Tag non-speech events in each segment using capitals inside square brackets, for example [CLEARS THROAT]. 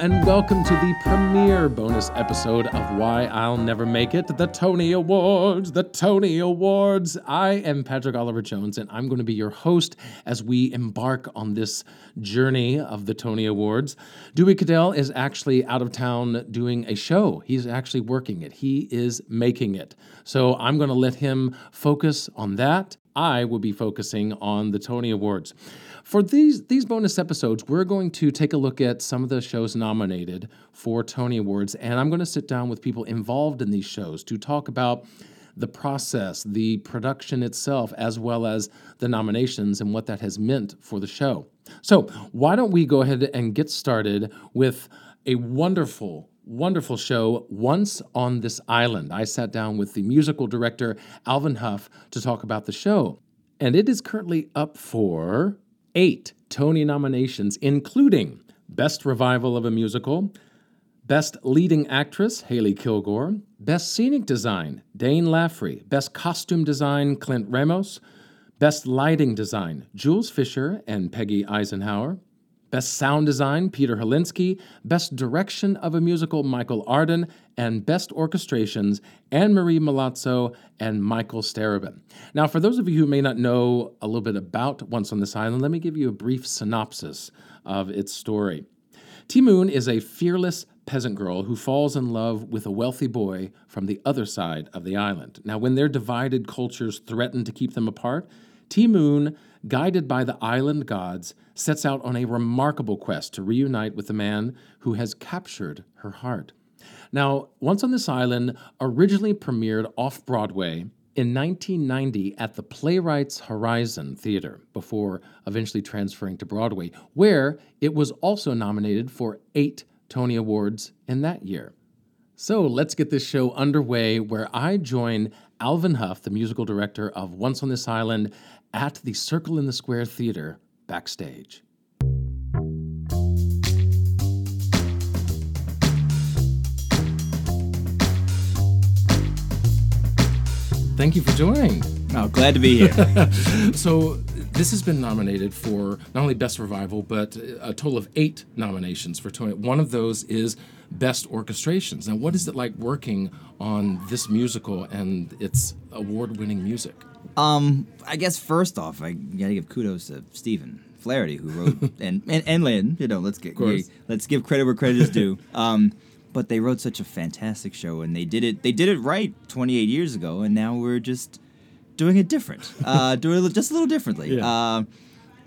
And welcome to the premiere bonus episode of Why I'll Never Make It the Tony Awards. The Tony Awards. I am Patrick Oliver Jones, and I'm going to be your host as we embark on this journey of the Tony Awards. Dewey Cadell is actually out of town doing a show. He's actually working it, he is making it. So I'm going to let him focus on that. I will be focusing on the Tony Awards. For these these bonus episodes, we're going to take a look at some of the shows nominated for Tony Awards, and I'm going to sit down with people involved in these shows to talk about the process, the production itself, as well as the nominations and what that has meant for the show. So, why don't we go ahead and get started with a wonderful wonderful show, Once on This Island. I sat down with the musical director, Alvin Hough, to talk about the show. And it is currently up for eight Tony nominations, including Best Revival of a Musical, Best Leading Actress, Hailey Kilgore, Best Scenic Design, Dane Laffrey, Best Costume Design, Clint Ramos, Best Lighting Design, Jules Fisher and Peggy Eisenhower, Best Sound Design, Peter Hylenski, Best Direction of a Musical, Michael Arden, and Best Orchestrations, Anne Marie Milazzo and Michael Starobin. Now, for those of you who may not know a little bit about Once on This Island, let me give you a brief synopsis of its story. Ti Moune is a fearless peasant girl who falls in love with a wealthy boy from the other side of the island. Now, when their divided cultures threaten to keep them apart, Ti Moune, guided by the island gods, sets out on a remarkable quest to reunite with the man who has captured her heart. Now, Once on This Island originally premiered off Broadway in 1990 at the Playwrights Horizon Theater before eventually transferring to Broadway, where it was also nominated for eight Tony Awards in that year. So let's get this show underway where I join Alvin Hough, the musical director of Once on This Island, at the Circle in the Square Theater backstage. Thank you for joining. Oh, glad to be here. [LAUGHS] So, this has been nominated for not only Best Revival, but a total of eight nominations for Tony. One of those is Best Orchestrations. Now, what is it like working on this musical and its award winning music? um, I guess first off, I gotta give kudos to Stephen Flaherty who wrote [LAUGHS] and, and and Lynn. You know, let's get course. let's give credit where credit is due. [LAUGHS] Um, but they wrote such a fantastic show, and they did it. They did it right 28 years ago, and now we're just doing it different, [LAUGHS] uh, doing it just a little differently. Yeah. Uh,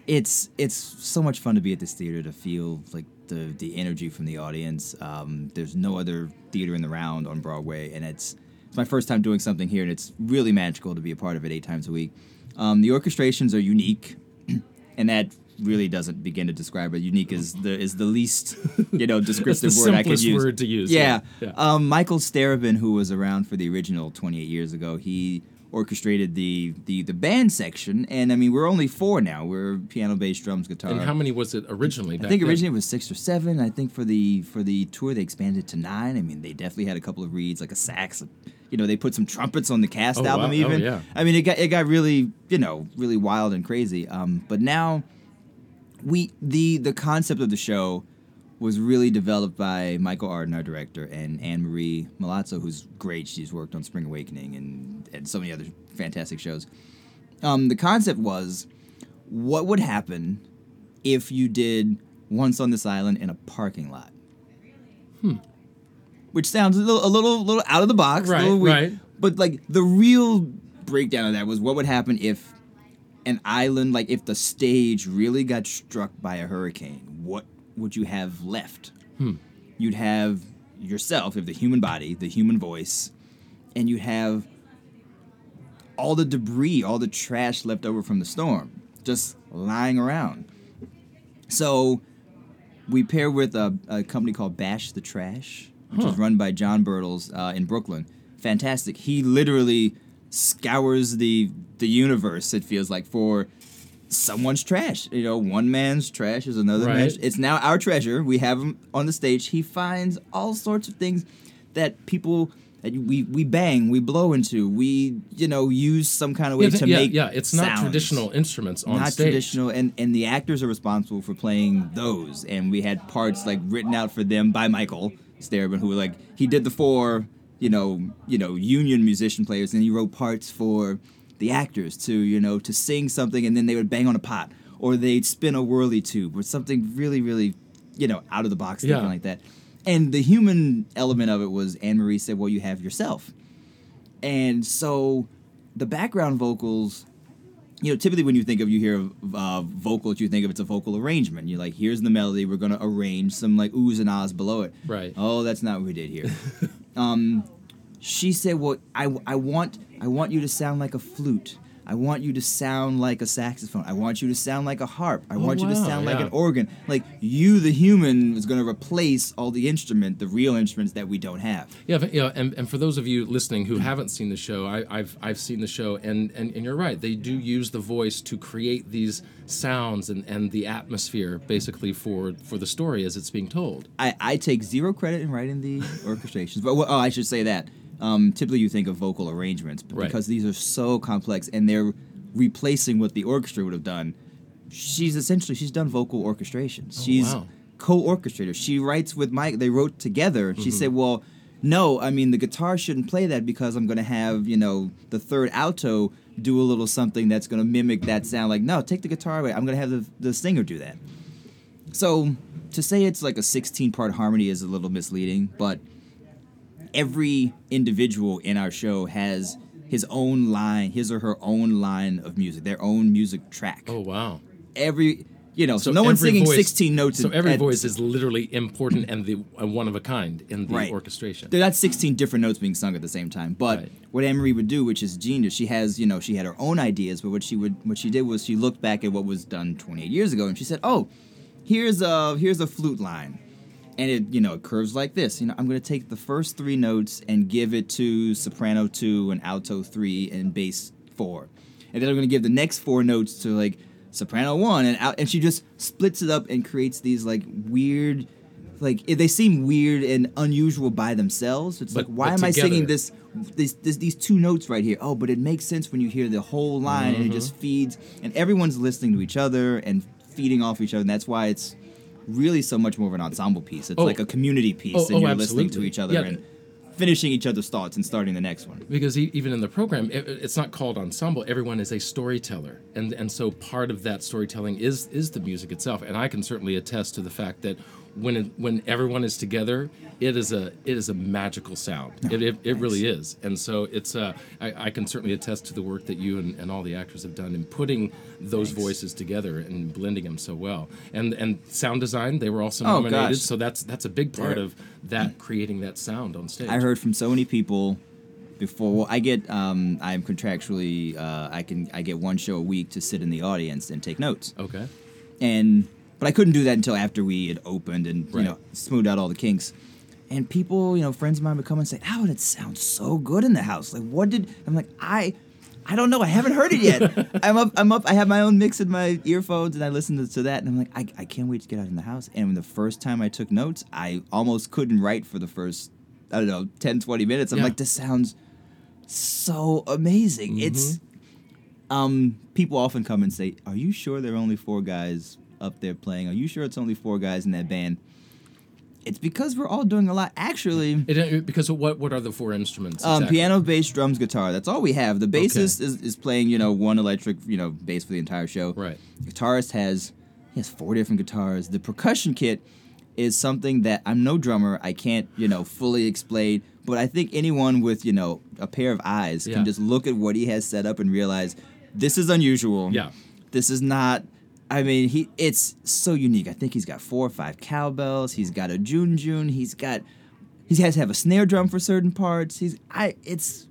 it's it's so much fun to be at this theater to feel like the the energy from the audience. Um, there's no other theater in the round on Broadway, and it's it's my first time doing something here, and it's really magical to be a part of it eight times a week. Um, the orchestrations are unique, [CLEARS THROAT] and that really doesn't begin to describe it. Unique is the is the least you know [LAUGHS] descriptive word I could use. word to use, Yeah. yeah, yeah. Um, Michael Starobin, who was around for the original 28 years ago, he orchestrated the the the band section, and I mean we're only four now. We're piano, bass, drums, guitar. And how many was it originally? I think originally it was six or seven. I think for the for the tour they expanded to nine. I mean they definitely had a couple of reeds like a sax. You know they put some trumpets on the cast Oh, album wow. Oh, even. yeah. I mean it got it got really you know really wild and crazy. Um, but now we the the concept of the show was really developed by Michael Arden, our director, and Anne Marie Milazzo, who's great. She's worked on Spring Awakening and and so many other fantastic shows. Um, the concept was, what would happen if you did Once on This Island in a parking lot? Hmm. Which sounds a little, a little, little out of the box, a Right, little weird. right. But like the real breakdown of that was what would happen if an island, like if the stage really got struck by a hurricane, what would you have left? You'd have yourself, if the human body, the human voice, and you'd have all the debris, all the trash left over from the storm, just lying around. So we pair with a, a company called Bash the Trash, which is run by John Bertles uh, in Brooklyn. Fantastic. He literally scours the the universe. It feels like for someone's trash. You know, one man's trash is another Right. man's. It's now our treasure. We have him on the stage. He finds all sorts of things that people that we we bang, we blow into, we you know use some kind of way yeah, to yeah, make. yeah, it's not sounds. traditional instruments on Not stage. traditional, and and the actors are responsible for playing those. And we had parts like written out for them by Michael Starobin, who like he did the four, you know, you know, union musician players, and he wrote parts for the actors to you know to sing something, and then they would bang on a pot, or they'd spin a whirly tube, or something really really, you know, out of the box Yeah. like that. And the human element of it was Anne Marie said, "Well, you have yourself." And so the background vocals, you know, typically when you think of you hear uh, vocals, you think of it's a vocal arrangement. You're like, here's the melody, we're gonna arrange some like oohs and ahs below it. Right. Oh, that's not what we did here. [LAUGHS] um, she said, "Well, I, I want I want you to sound like a flute. I want you to sound like a saxophone. I want you to sound like a harp. I Oh, want you to wow, sound like an organ. Like you, the human, is going to replace all the instrument, the real instruments that we don't have. Yeah, you know, and, and for those of you listening who haven't seen the show, I, I've I've seen the show, and, and, and you're right. They do use the voice to create these sounds and, and the atmosphere, basically for for the story as it's being told. I, I take zero credit in writing the orchestrations, but well, oh, I should say that. Um, typically, you think of vocal arrangements, but Right. because these are so complex and they're replacing what the orchestra would have done, she's essentially she's done vocal orchestrations. she's wow. co-orchestrator. She writes with Mike. They wrote together. She said, "Well, no, I mean the guitar shouldn't play that because I'm going to have you know the third alto do a little something that's going to mimic that sound. Like, no, take the guitar away. I'm going to have the the singer do that." So to say it's like a 16 part harmony is a little misleading, but every individual in our show has his own line, his or her own line of music, their own music track. Oh wow! Every you know, so, no one's singing voice- 16 notes. So every at- voice is literally important and the uh, one of a kind in the Right. orchestration. They're not 16 different notes being sung at the same time. But Right. what Anne Marie would do, which is genius, she has, you know, she had her own ideas, but what she would what she did was she looked back at what was done 28 years ago and she said, "Oh, here's a here's a flute line." And it, you know, it curves like this. You know, I'm going to take the first 3 notes and give it to soprano 2 and alto 3 and bass 4. And then I'm going to give the next 4 notes to like soprano 1 and out and she just splits it up and creates these like weird like they seem weird and unusual by themselves. It's But- like, why am I singing this, this, this, these two notes right here? Oh, but it makes sense when you hear the whole line and it Mm-hmm. just feeds, and everyone's listening to each other and feeding off each other, and that's why it's really so much more of an ensemble piece. It's Oh. like a community piece, Oh, and oh, you're listening to each other Yeah. and finishing each other's thoughts and starting the next one. because even in the program it, it's not called ensemble everyone is a storyteller and and so part of that storytelling is is the music itself and i can certainly attest to the fact that when it, when everyone is together it is a it is a magical sound. It, it, it really is. And so it's uh I, I can certainly attest to the work that you and, and all the actors have done in putting those voices together and blending them so well. And and sound design they were also Oh, nominated gosh. so that's that's a big part They're- of that creating that sound on stage. I heard from so many people before. Well, I get um, I'm contractually uh, I can I get one show a week to sit in the audience and take notes. okay. And but I couldn't do that until after we had opened and you Right. know smoothed out all the kinks. And people, you know, friends of mine would come and say, "Oh, it sounds so good in the house. Like, what did?" I'm like, "I, I don't know. I haven't heard it yet. [LAUGHS] I'm up. I'm up. I have my own mix in my earphones, and I listen to, to that, and I'm like, I, I can't wait to get out in the house. And the first time I took notes, I almost couldn't write for the first, I don't know, 10, 20 minutes. I'm Yeah. like, this sounds so amazing. It's um, people often come and say, "Are you sure there are only four guys up there playing? Are you sure it's only four guys in that band?" It's because we're all doing a lot. Actually, It, it- because of what what are the four instruments? um, exactly? piano, bass, drums, guitar. That's all we have. The bassist is, is playing, you know, one electric, you know, bass for the entire show. Right. Guitarist has he has four different guitars. The percussion kit is something that I'm no drummer. I can't, you know, fully explain. But I think anyone with, you know, a pair of eyes Yeah. can just look at what he has set up and realize this is unusual. Yeah. This is not. I mean, he it's so unique. I think he's got four or five cowbells. He's got a djun djun. He's got he has to have a snare drum for certain parts. He's I it's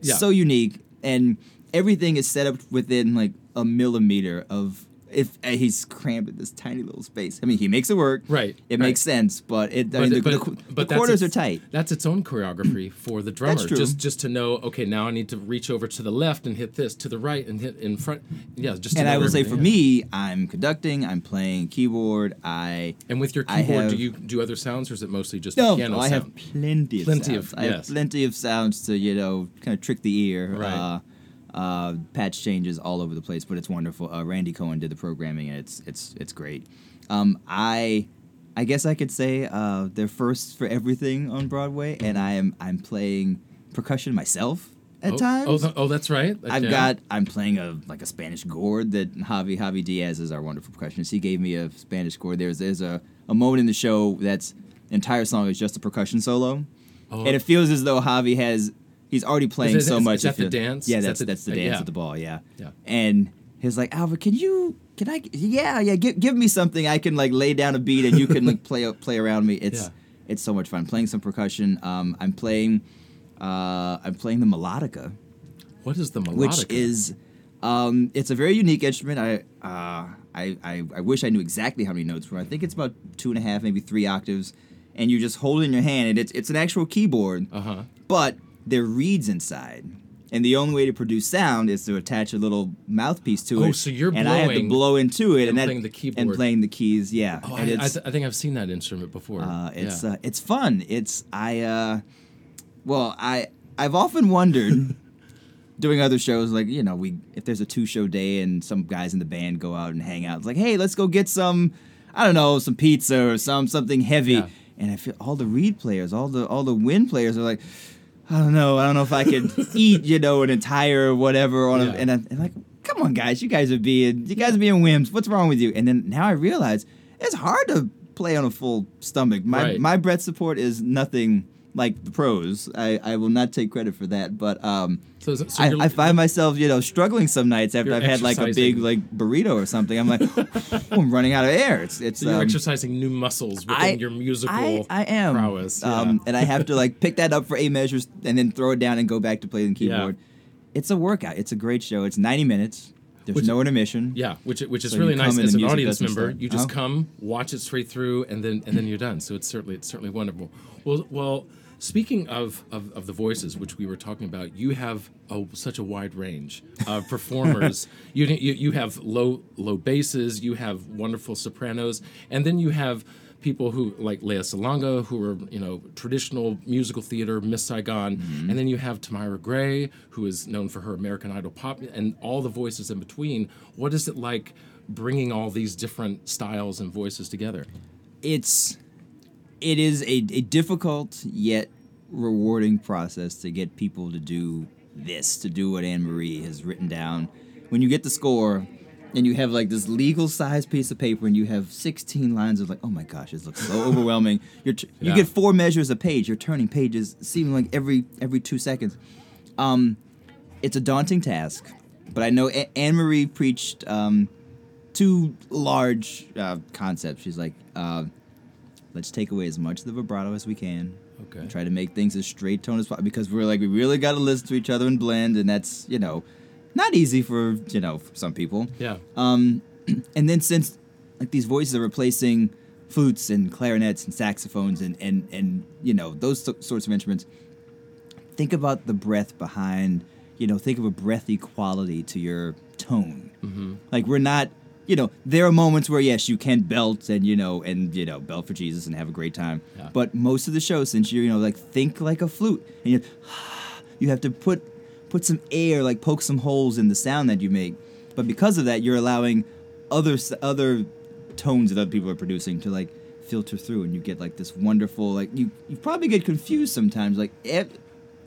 Yeah. so unique and everything is set up within like a millimeter of if uh, he's crammed in this tiny little space. I mean, he makes it work. Right, It right. makes sense, but it. I But, mean, the, but- the, but the quarters its- are tight. That's its own choreography for the drummer. true. Just just to know, okay, now I need to reach over to the left and hit this, to the right and hit in front. Yeah, just. To And I will say, for is. me, I'm conducting. I'm playing keyboard. I And with your keyboard, do you do other sounds, or is it mostly just no, piano no, I sound? have plenty of Plenty sounds. of- I have yes. plenty of sounds to you know kind of trick the ear. Right. Uh, uh, patch changes all over the place, but it's wonderful. Uh, Randy Cohen did the programming, and it's it's it's great. Um, I I guess I could say uh, they're first for everything on Broadway, and I am I'm playing percussion myself at oh, times. Oh, oh, that's right. I've got I'm playing a like a Spanish gourd that Javi Javi Diaz is our wonderful percussionist. He gave me a Spanish gourd. There's there's a, a moment in the show that's entire song is just a percussion solo, Oh. and it feels as though Javi has he's already playing it- so is- much. is that the dance? Yeah, Is that that's the- that's the uh, dance yeah. at the ball. Yeah, Yeah. And he's like, Alva, can you? Can I? Yeah, yeah. Give, give me something I can like lay down a beat and you can like [LAUGHS] play play around me. It's Yeah. it's so much fun playing some percussion. Um, I'm playing, uh, I'm playing the melodica What is the melodica? which is um, it's a very unique instrument. I, uh, I, I I wish I knew exactly how many notes were. I think it's about two and a half, maybe three octaves, and you just hold it in your hand, and it's it's an actual keyboard, Uh huh. but there are reeds inside. And the only way to produce sound is to attach a little mouthpiece to Oh, it. Oh, so you're and I have to blow into it, and and, that, playing the and playing the keys. Yeah, Oh, I, I, th- I think I've seen that instrument before. uh, it's yeah. uh, it's fun. It's I uh, well I I've often wondered [LAUGHS] doing other shows like you know we if there's a two show day and some guys in the band go out and hang out. It's like hey let's go get some I don't know some pizza or some something heavy. Yeah. And I feel all the reed players, all the all the wind players are like. I don't know. I don't know if I could [LAUGHS] eat, you know, an entire whatever on Yeah. a, and, I, and like, come on, guys, you guys are being, you guys are being whims. What's wrong with you? And then now I realize it's hard to play on a full stomach. My Right. my breath support is nothing like the pros. I, I will not take credit for that, but um, so, so I, I find myself, you know, struggling some nights after I've had like a big like burrito or something. I'm like, [LAUGHS] [LAUGHS] I'm running out of air. It's it's so you're um, exercising new muscles within I, your musical I, I am. prowess. Um, and I have to like pick that up for eight measures and then throw it down and go back to playing the Yeah. keyboard. It's a workout. It's a great show. It's 90 minutes. There's Which- no intermission. Yeah, which which is So really nice as an audience member. You just Oh. come, watch it straight through, and then and then you're done. So it's certainly it's certainly wonderful. Well, well, speaking of of, of the voices, which we were talking about, you have a, such a wide range of [LAUGHS] performers. you, you you have low low basses, you have wonderful sopranos, and then you have people who like Lea Salonga, who are you know traditional musical theater, Miss Saigon, Mm-hmm. and then you have Tamyra Gray, who is known for her American Idol pop, and all the voices in between. What is it like bringing all these different styles and voices together? It's it is a, a difficult yet rewarding process to get people to do this, to do what Anne Marie has written down. When you get the score and you have like this legal sized piece of paper and you have 16 lines of like, oh my gosh, this looks so [LAUGHS] overwhelming. You're t- You get four measures a page. You're turning pages, seeming like every every two seconds. Um, it's a daunting task, but I know a- Anne Marie preached um, two large uh, concepts. She's like, uh, let's take away as much of the vibrato as we can. Okay. Try to make things as straight tone as possible because we're like we really got to listen to each other and blend, and that's you know not easy for you know for some people. Yeah. Um, [CLEARS THROAT] and then since like these voices are replacing flutes and clarinets and saxophones and and and you know those so- sorts of instruments, think about the breath behind. You know, think of a breathy quality to your tone. Mm-hmm. Like we're not. You know, there are moments where yes, you can belt and you know and you know belt for Jesus and have a great time. Yeah. But most of the show, since you're you know like think like a flute and you [SIGHS] you have to put put some air, like poke some holes in the sound that you make. But because of that, you're allowing other other tones that other people are producing to like filter through, and you get like this wonderful like you you probably get confused sometimes. Like, am,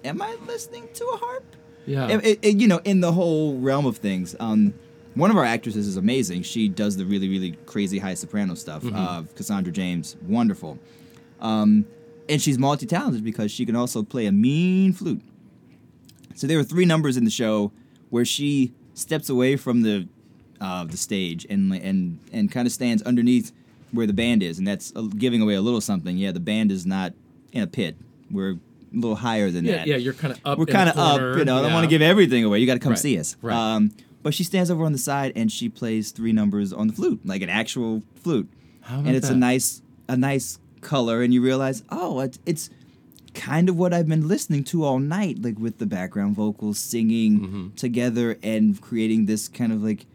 am I listening to a harp? Yeah. It- it- it- you know, in the whole realm of things. Um, one of our actresses is amazing. She does the really, really crazy high soprano stuff. of Cassandra James, wonderful. Um, and she's multi talented because she can also play a mean flute. So there were three numbers in the show where she steps away from the uh, the stage and and and kind of stands underneath where the band is, and that's uh, giving away a little something. Yeah, the band is not in a pit. We're a little higher than yeah, that yeah, you're kind of up. we're kind of up. You know, I don't want to give everything away. You got to come Right, see us. right. Um, but she stands over on the side and she plays three numbers on the flute, like an actual flute. And it's a nice a nice color and you realize, "Oh, it's it's kind of what I've been listening to all night, like with the background vocals singing Mm-hmm. together and creating this kind of like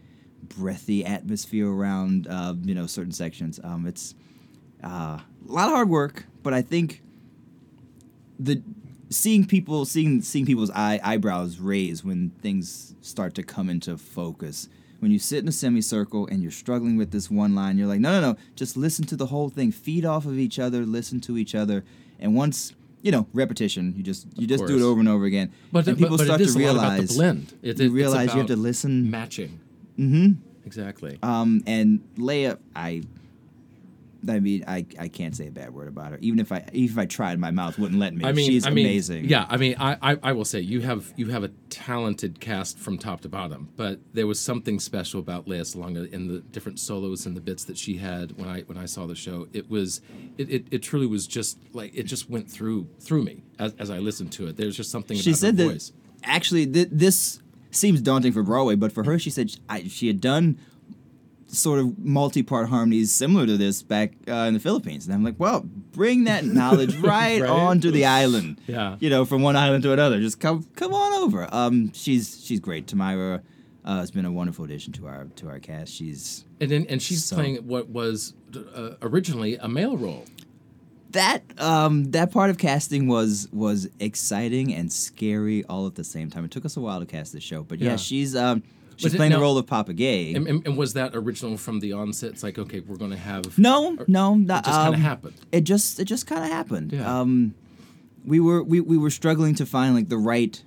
breathy atmosphere around, uh, you know, certain sections. Um, it's uh, a lot of hard work, but I think the seeing people seeing seeing people's eye eyebrows raise when things start to come into focus. When you sit in a semicircle and you're struggling with this one line, you're like, no, no, no, just listen to the whole thing. Feed off of each other, listen to each other, and once you know repetition, you just you just do it over and over again. But, and people but start it is to a lot realize about the blend. It, you it- it's realize you have to about listen. Matching. Mm-hmm. Exactly. Um, and Lea, I, I mean, I, I can't say a bad word about her. Even if I, even if I tried, my mouth wouldn't let me. I mean, she's I mean, amazing. Yeah, I mean, I, I, I will say you have you have a talented cast from top to bottom, but there was something special about Lea Salonga in the different solos and the bits that she had when I when I saw the show. It was, it, it, it truly was just like it just went through through me as, as I listened to it. There's just something she about said her that voice. actually th- this seems daunting for Broadway, but for her, she said sh- I, she had done sort of multi-part harmonies similar to this back uh, in the Philippines, and I'm like, well, bring that knowledge [LAUGHS] right, Right? onto the island. Yeah. you know, from one island to another. Just come, come on over. Um, she's she's great. Tamyra uh, has been a wonderful addition to our to our cast. She's And then, and she's So- playing what was uh, originally a male role. that um that part of casting was was exciting and scary all at the same time. It took us a while to cast this show, but yeah, Yeah. she's um she's it- playing now- the role of Papa Ge. And, and, and was that original from the onset? It's like, okay, we're going to have. no, no, It not, just kind um, of happened. It just it just kind of happened. Yeah. Um, we were we, we were struggling to find like the right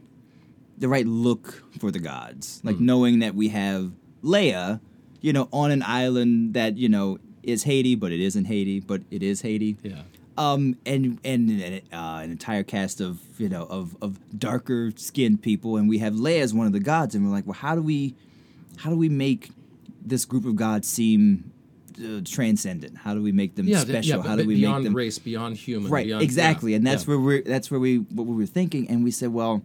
the right look for the gods, like knowing that we have Lea, you know, on an island that you know is Haiti, but it isn't Haiti, but it is Haiti. Yeah. Um, and and uh, an entire cast of you know of of darker skinned people, and we have Lea as one of the gods, and we're like, well, how do we, how do we make this group of gods seem uh, transcendent? How do we make them Yeah, special? yeah, how do we beyond make them race, beyond human, right? beyond, exactly, yeah, and that's where we're that's where we what we were thinking, and we said, well,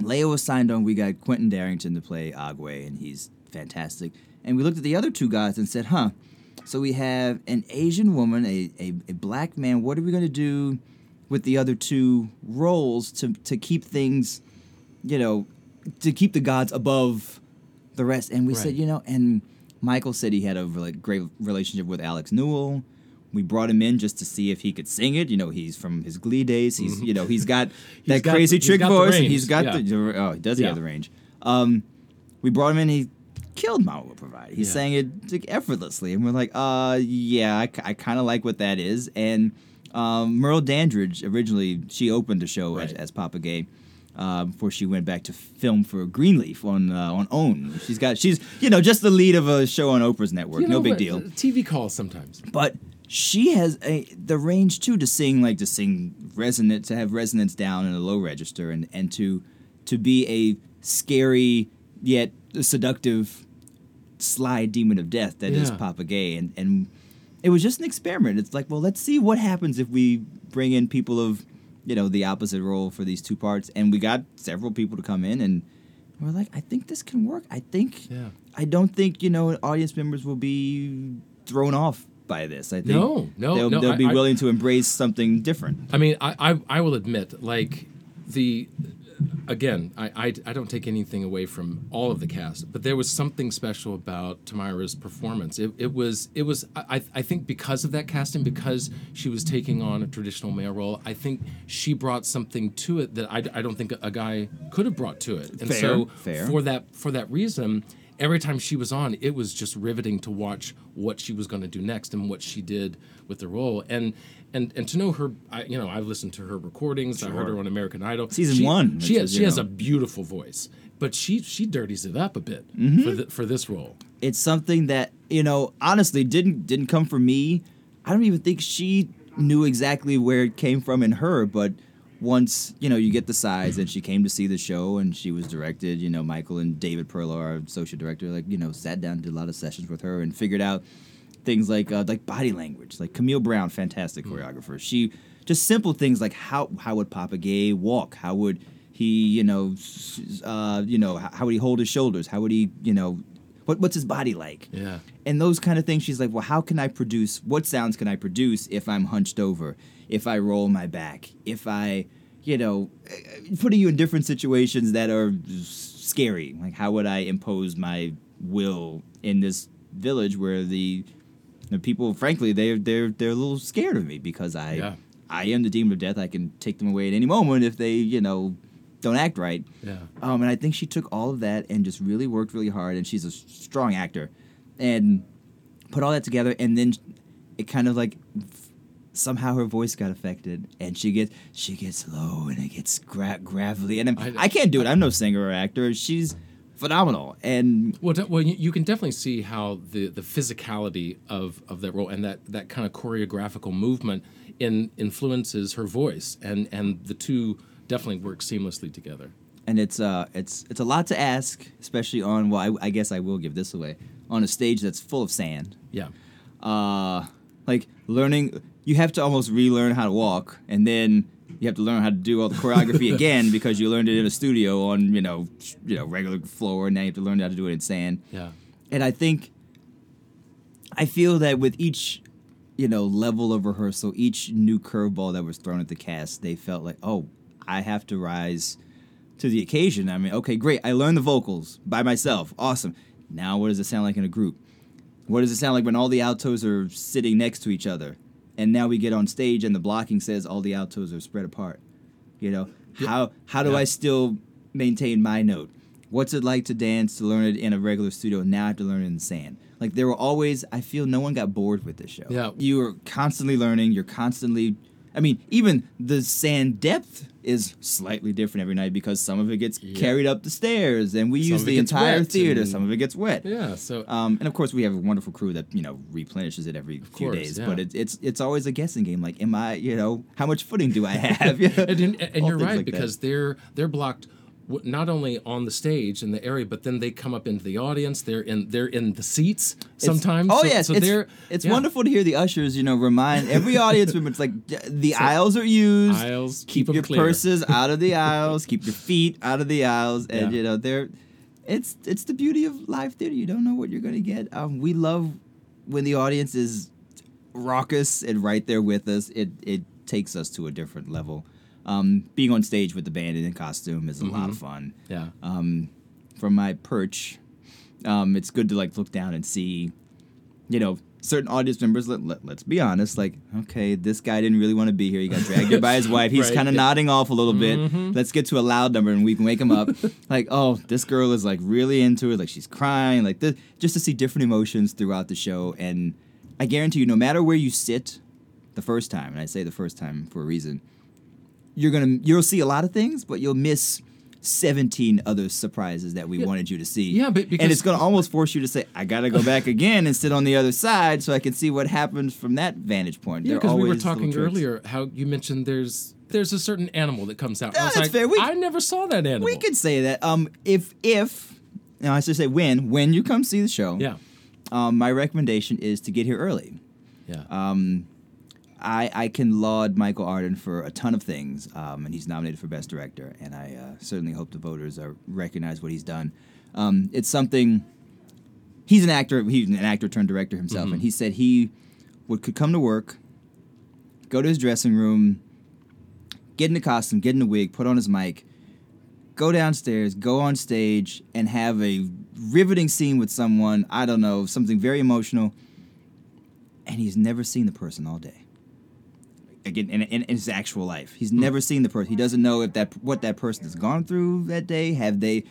Lea was signed on. We got Quentin Darrington to play Agwe, and he's fantastic. And we looked at the other two guys and said, huh. So we have an Asian woman, a, a, a black man. What are we going to do with the other two roles to, to keep things, you know, to keep the gods above the rest? And we said, you know, and Michael said he had a really great relationship with Alex Newell. We brought him in just to see if he could sing it. You know, he's from his Glee days. He's, you know, he's got [LAUGHS] that got crazy the- he's trick got the voice, he's got yeah. the oh, does he Yeah. have the range? Um, we brought him in. He killed Mama Will Provide. He Yeah. sang it like, effortlessly, and we're like, uh, yeah, I, kind of like what that is. And um, Merle Dandridge originally she opened the show as, Right. as Papa Ge. Uh, before she went back to film for Greenleaf on uh, on OWN, she's got she's you know just the lead of a show on Oprah's network, You no big deal TV calls sometimes. but she has a the range too to sing like to sing resonant to have resonance down in a low register and and to to be a scary yet the seductive sly demon of death that is Yeah. Papa Ge and and it was just an experiment. It's like, well, let's see what happens if we bring in people of, you know, the opposite role for these two parts. And we got several people to come in and we're like, I think this can work. I think Yeah. I don't think, you know, audience members will be thrown off by this. I think No, no, they'll, no, they'll I- be I- willing to embrace something different. I mean, I, I, I will admit, like the again, I, I, I don't take anything away from all of the cast, but there was something special about Tamyra's performance. It, it was it was I, I think because of that casting, because she was taking on a traditional male role, I think she brought something to it that I, I don't think a guy could have brought to it. And Fair, so fair. for that for that reason, every time she was on, it was just riveting to watch what she was going to do next and what she did with the role. And and and to know her, I, you know, I've listened to her recordings. I heard her on American Idol. Season She- one, She has is, she you has a beautiful voice, but she she dirties it up a bit Mm-hmm. for the, for this role. It's something that, you know, honestly didn't didn't come from me. I don't even think she knew exactly where it came from in her, but once, you know, you get the size and she came to see the show and she was directed, you know, Michael and David Perlo, our associate director, like, you know, sat down, did a lot of sessions with her and figured out things like uh, like body language. Like Camille Brown, fantastic choreographer. She just simple things like how how would Papa Ge walk? How would he, you know, uh, you know, how would he hold his shoulders? How would he, you know, what, what's his body like? Yeah. And those kind of things. She's like, well, how can I produce? What sounds can I produce if I'm hunched over? If I roll my back? If I, you know, uh, putting you in different situations that are scary. Like, how would I impose my will in this village where the the people, frankly, they're they're they're a little scared of me because I Yeah. I am the demon of death. I can take them away at any moment if they, you know, don't act right. Yeah. Um, and I think she took all of that and just really worked really hard. And she's a strong actor, and put all that together. And then it kind of like somehow her voice got affected, and she gets she gets low and it gets gra- gravelly. And I'm, I- I, can't do it. I'm no singer or actor. She's phenomenal. And Well, de- well, you, you can definitely see how the, the physicality of, of that role and that, that kind of choreographical movement in influences her voice, and and the two definitely work seamlessly together. and it's uh it's it's a lot to ask, especially on well, I, I guess I will give this away on a stage that's full of sand. Yeah. uh, like learning you have to almost relearn how to walk and then you have to learn how to do all the choreography [LAUGHS] again because you learned it in a studio on you know you know regular floor. And now you have to learn how to do it in sand. Yeah. and i think i feel that with each you know level of rehearsal each new curveball that was thrown at the cast they felt like oh i have to rise to the occasion. I mean okay great. I learned the vocals by myself. Awesome. Now what does it sound like in a group? What does it sound like when all the altos are sitting next to each other? And now we get on stage and the blocking says all the altos are spread apart. You know, how how do Yeah. I still maintain my note? What's it like to dance to learn it in a regular studio? Now I have to learn it in the sand. Like there were always I feel no one got bored with this show. Yeah. You are constantly learning, you're constantly I mean, even the sand depth is slightly different every night because some of it gets Yeah. carried up the stairs and we Some use the entire theater, some of it gets wet. Yeah. So Um, and of course, we have a wonderful crew that you know replenishes it every few course, days. yeah. But it, it's it's always a guessing game. Like, am I you know how much footing do I [LAUGHS] have? [LAUGHS] and, and, and you're right like that. because they're they're blocked not only on the stage in the area, but then they come up into the audience. They're in they're in the seats It's- sometimes. oh so, yes, so it's, they're it's yeah. wonderful to hear the ushers. You know, remind every audience member. It's like the aisles are used. Aisles, keep, keep your clear. purses [LAUGHS] out of the aisles. Keep your feet out of the aisles. And Yeah. you know, they're it's it's the beauty of live theater. You don't know what you're gonna get. Um, we love when the audience is raucous and right there with us. It it takes us to a different level. Um, being on stage with the band and in costume is a lot Mm-hmm. of fun Yeah. um, from my perch, um, it's good to like look down and see, you know, certain audience members. Let, let, let's be honest, like, okay, this guy didn't really want to be here. He got dragged here by his [LAUGHS] wife. He's Right, kind of nodding off a little bit. Let's get to a loud number and we can wake him up. [LAUGHS] like, oh, this girl is like really into it. Like she's crying. Like this, just to see different emotions throughout the show. And I guarantee you, no matter where you sit, the first time, and I say the first time for a reason, you're gonna you'll see a lot of things, but you'll miss 17 other surprises that we Yeah. wanted you to see. Yeah, but and it's gonna almost force you to say, I gotta go back again and sit on the other side so I can see what happens from that vantage point. Yeah, because we were talking earlier how you mentioned there's there's a certain animal that comes out. I that's like, fair. We- I never saw that animal. We could say that. Um, if if now I should say when when you come see the show. Yeah. Um, my recommendation is to get here early. Yeah. Um, I, I can laud Michael Arden for a ton of things, um, and he's nominated for Best Director, and I uh, certainly hope the voters are recognize what he's done. Um, it's something. He's an actor. He's an actor turned director himself, and he said he would could come to work, go to his dressing room, get in a costume, get in a wig, put on his mic, go downstairs, go on stage, and have a riveting scene with someone. I don't know, something very emotional and he's never seen the person all day. Again, in, in, in his actual life, he's never seen the person. He doesn't know if that what that person has gone through that day. Have they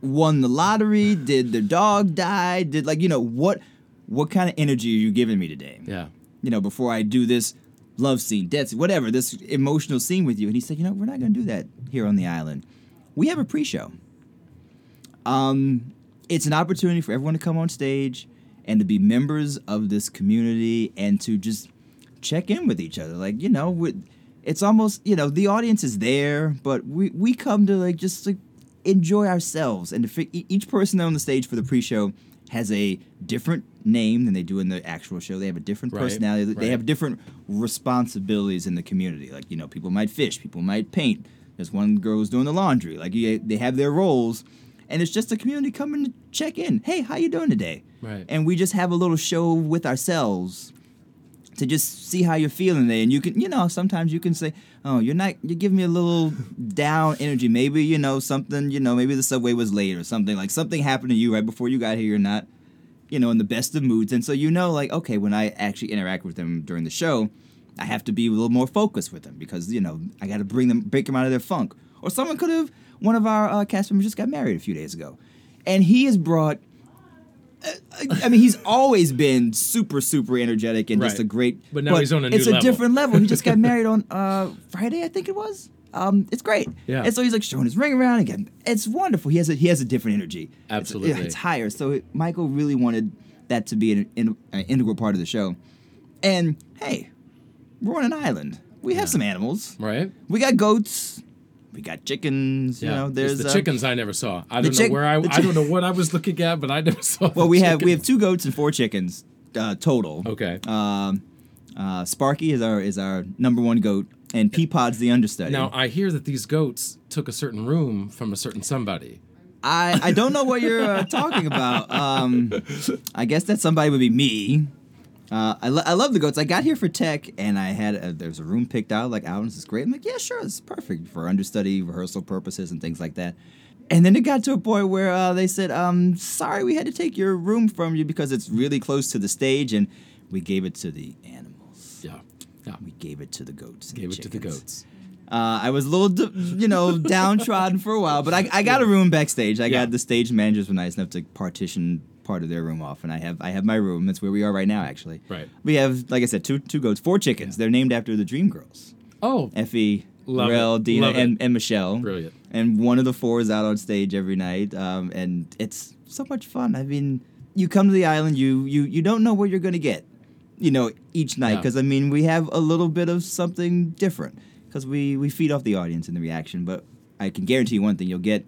won the lottery? [SIGHS] Did their dog die? Did like you know what what kind of energy are you giving me today? yeah. You know, before I do this love scene, death scene, whatever, this emotional scene with you. And he said, you know, we're not going to do that here on the island. We have a pre-show. Um, it's an opportunity for everyone to come on stage and to be members of this community and to just check in with each other. Like, you know, with, it's almost, you know, the audience is there, but we, we come to like just like enjoy ourselves. And to fi- each person on the stage for the pre-show has a different name than they do in the actual show. They have a different Right, personality. They right. have different responsibilities in the community. Like, you know, people might fish, people might paint, There's one girl who's doing the laundry. Like you, they have their roles, and it's just a community coming to check in. Hey, how you doing today? Right. And we just have a little show with ourselves to just see how you're feeling there. And you can, you know, sometimes you can say, "Oh, you're not. You're giving me a little down energy. Maybe you know something. You know, maybe the subway was late or something. Like something happened to you right before you got here. You're not." you know, in the best of moods. And so you know, like, okay, when I actually interact with them during the show, I have to be a little more focused with them because, you know, I got to bring them, break them out of their funk. Or someone could have, one of our uh, cast members just got married a few days ago. And he has brought, I mean, he's always been super, super energetic and just a great. But now he's on a new It's a level. different level. He just got [LAUGHS] married on uh, Friday, I think it was. Um, it's great. Yeah. And so he's like showing his ring around again. It's wonderful. He has a he has a different energy. Absolutely. it's higher. So it, Michael really wanted that to be an, in, an integral part of the show. And hey, we're on an island. We have some animals. Right? We got goats. We got chickens. You know, It's there's the uh, chickens I never saw. I don't chick- know where I. I don't know what I was looking at, but I never saw. [LAUGHS] Well, we have we have two goats and four chickens uh, total. Okay. Um, uh, Sparky is our is our number one goat, and Peapod's the understudy. Now I hear that these goats took a certain room from a certain somebody. I I don't know what you're uh, [LAUGHS] talking about. Um, I guess that somebody would be me. Uh, I, lo- I love the goats. I got here for tech, and I had a, there's a room picked out like, "Oh, this is great." I'm like, "Yeah, sure, it's perfect for understudy, rehearsal purposes, and things like that." And then it got to a point where uh, they said, um, "Sorry, we had to take your room from you because it's really close to the stage, and we gave it to the animals. Yeah. Yeah. We gave it to the goats. Gave it to the goats. Uh, I was a little, d- you know, downtrodden for a while, but I, I got a room backstage. I Yeah. got the stage managers were nice enough to partition part of their room off, and I have I have my room. That's where we are right now, actually. Right. We have, like I said, two two goats, four chickens. They're named after the Dreamgirls: Oh, Effie, Lorrell, it. Deena, Love and, and Michelle. Brilliant. And one of the four is out on stage every night, um, and it's so much fun. I mean, you come to the island, you you you don't know what you're gonna get, you know, each night Yeah. because I mean we have a little bit of something different because we we feed off the audience in the reaction. But I can guarantee you one thing: you'll get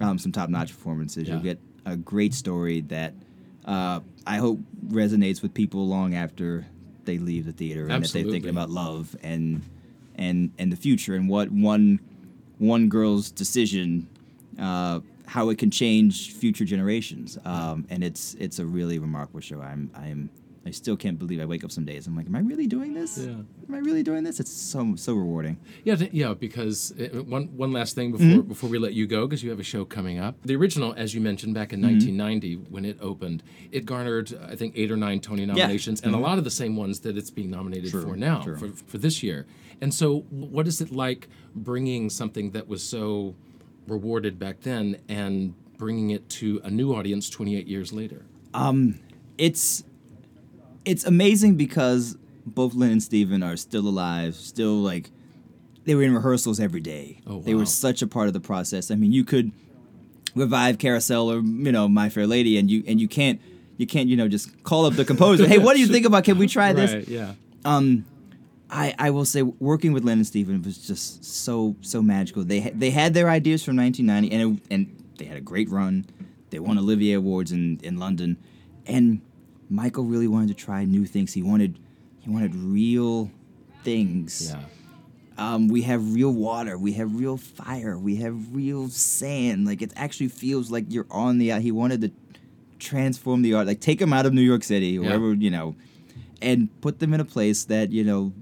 um, some top notch performances. You'll get a great story that uh, I hope resonates with people long after they leave the theater and that they're thinking about love and and and the future and what one one girl's decision uh, how it can change future generations. Um, and it's it's a really remarkable show. I'm i'm i still can't believe i wake up some days i'm like am i really doing this Yeah. am i really doing this it's so so rewarding Yeah, th- yeah. Because uh, one one last thing Mm-hmm. before before we let you go, because you have a show coming up. The original, as you mentioned, back in Mm-hmm. 1990 when it opened, it garnered I think eight or nine Tony nominations, and a lot of the same ones that it's being nominated Mm-hmm. True, for now true. for for this year. And so, what is it like bringing something that was so rewarded back then and bringing it to a new audience 28 years later? it's it's amazing because both Lynn and Stephen are still alive, still like they were in rehearsals every day. Oh, wow. They were such a part of the process. I mean, you could revive Carousel or you know My Fair Lady, and you and you can't you can't you know just call up the composer. hey, what do you think about? Can we try this? Right. Yeah. Um, I, I will say working with Lynn and Stephen was just so so magical. They ha- they had their ideas from 1990 and it, and they had a great run. They won Olivier Awards in, in London, and Michael really wanted to try new things. He wanted he wanted real things. Yeah. Um, we have real water. We have real fire. We have real sand. Like it actually feels like you're on the. He wanted to transform the art, like take them out of New York City, wherever you know, and put them in a place that you know,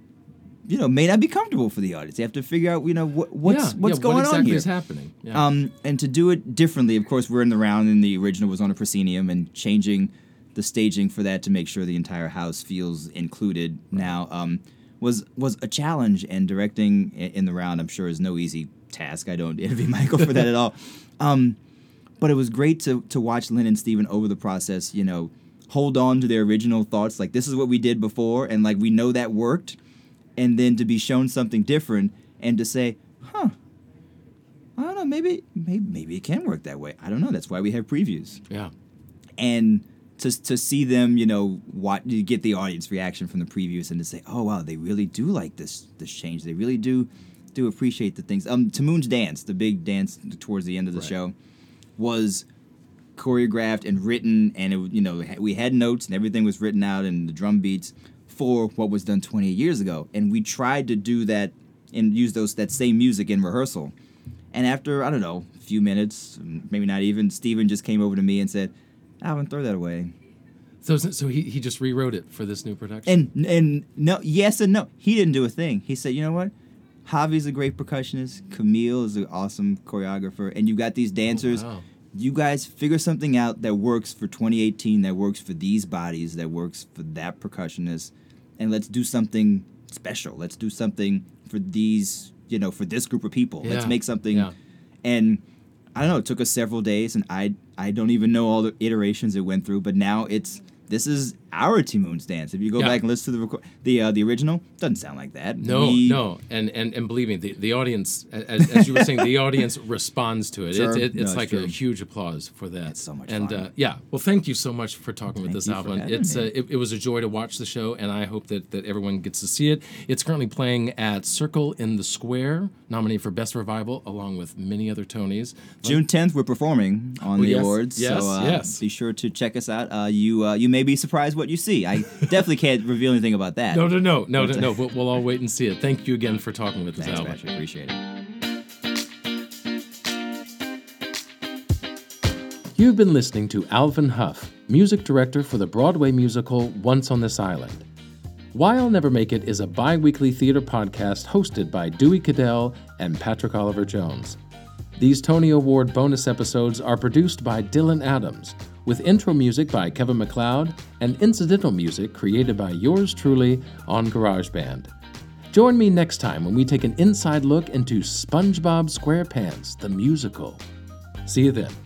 you know, may not be comfortable for the audience. They have to figure out, you know, what, what's yeah, what's yeah, going what exactly on here. is happening? Yeah. Um, and to do it differently, of course, we're in the round, and the original was on a proscenium, and changing the staging for that to make sure the entire house feels included now um, was was a challenge. And directing in the round, I'm sure, is no easy task. I don't [LAUGHS] envy Michael for that at all. [LAUGHS] Um, but it was great to to watch Lynn and Stephen over the process. You know, hold on to their original thoughts, like this is what we did before, and like we know that worked, and then to be shown something different, and to say, huh. I don't know. Maybe, maybe, maybe it can work that way. I don't know. That's why we have previews, yeah. and to to see them, you know, what you get the audience reaction from the previews, and to say, oh wow, they really do like this this change. They really do do appreciate the things. Um, Ti Moune's dance, the big dance towards the end of the Right. show, was choreographed and written, and it you know we had notes and everything was written out and the drum beats for what was done 28 years ago, and we tried to do that and use those that same music in rehearsal. And after I don't know a few minutes, maybe not even, Stephen just came over to me and said, "Alvin, throw that away." So, so he, he just rewrote it for this new production. And and no, yes and no. He didn't do a thing. He said, "You know what? Javi's a great percussionist. Camille is an awesome choreographer, and you got these oh, dancers." wow. You guys figure something out that works for 2018, that works for these bodies, that works for that percussionist, and let's do something special. Let's do something for these, you know, for this group of people. Let's make something. Yeah. And I don't know. It took us several days, and I I don't even know all the iterations it went through. But now it's this is our Ti Moune's dance. If you go Yeah. back and listen to the record, the uh, the original, doesn't sound like that. No, We- no, and, and and believe me, the, the audience, as, as you were saying, the audience [LAUGHS] responds to it. Sure. It's, it, No, it's it's like a huge applause for that. It's so much and, fun. uh, yeah, well, thank you so much for talking with Thank us, you for Alvin. It's uh, it, it was a joy to watch the show, and I hope that, that everyone gets to see it. It's currently playing at Circle in the Square, nominated for Best Revival, along with many other Tonys. June 10th, we're performing on Oh, the yes, awards. yes, so uh, yes. be sure to check us out. Uh, you uh, you may be surprised what you see. I definitely can't [LAUGHS] reveal anything about that. No, no, no, no, no, But, no. We'll, we'll all wait and see it. Thank you again for talking with us, Thanks, Alvin. Patrick. Appreciate it. You've been listening to Alvin Hough, music director for the Broadway musical Once on This Island. Why I'll Never Make It is a bi weekly theater podcast hosted by Dewey Cadell and Patrick Oliver Jones. These Tony Award bonus episodes are produced by Dylan Adams, with intro music by Kevin MacLeod and incidental music created by yours truly on GarageBand. Join me next time when we take an inside look into SpongeBob SquarePants, the musical. See you then.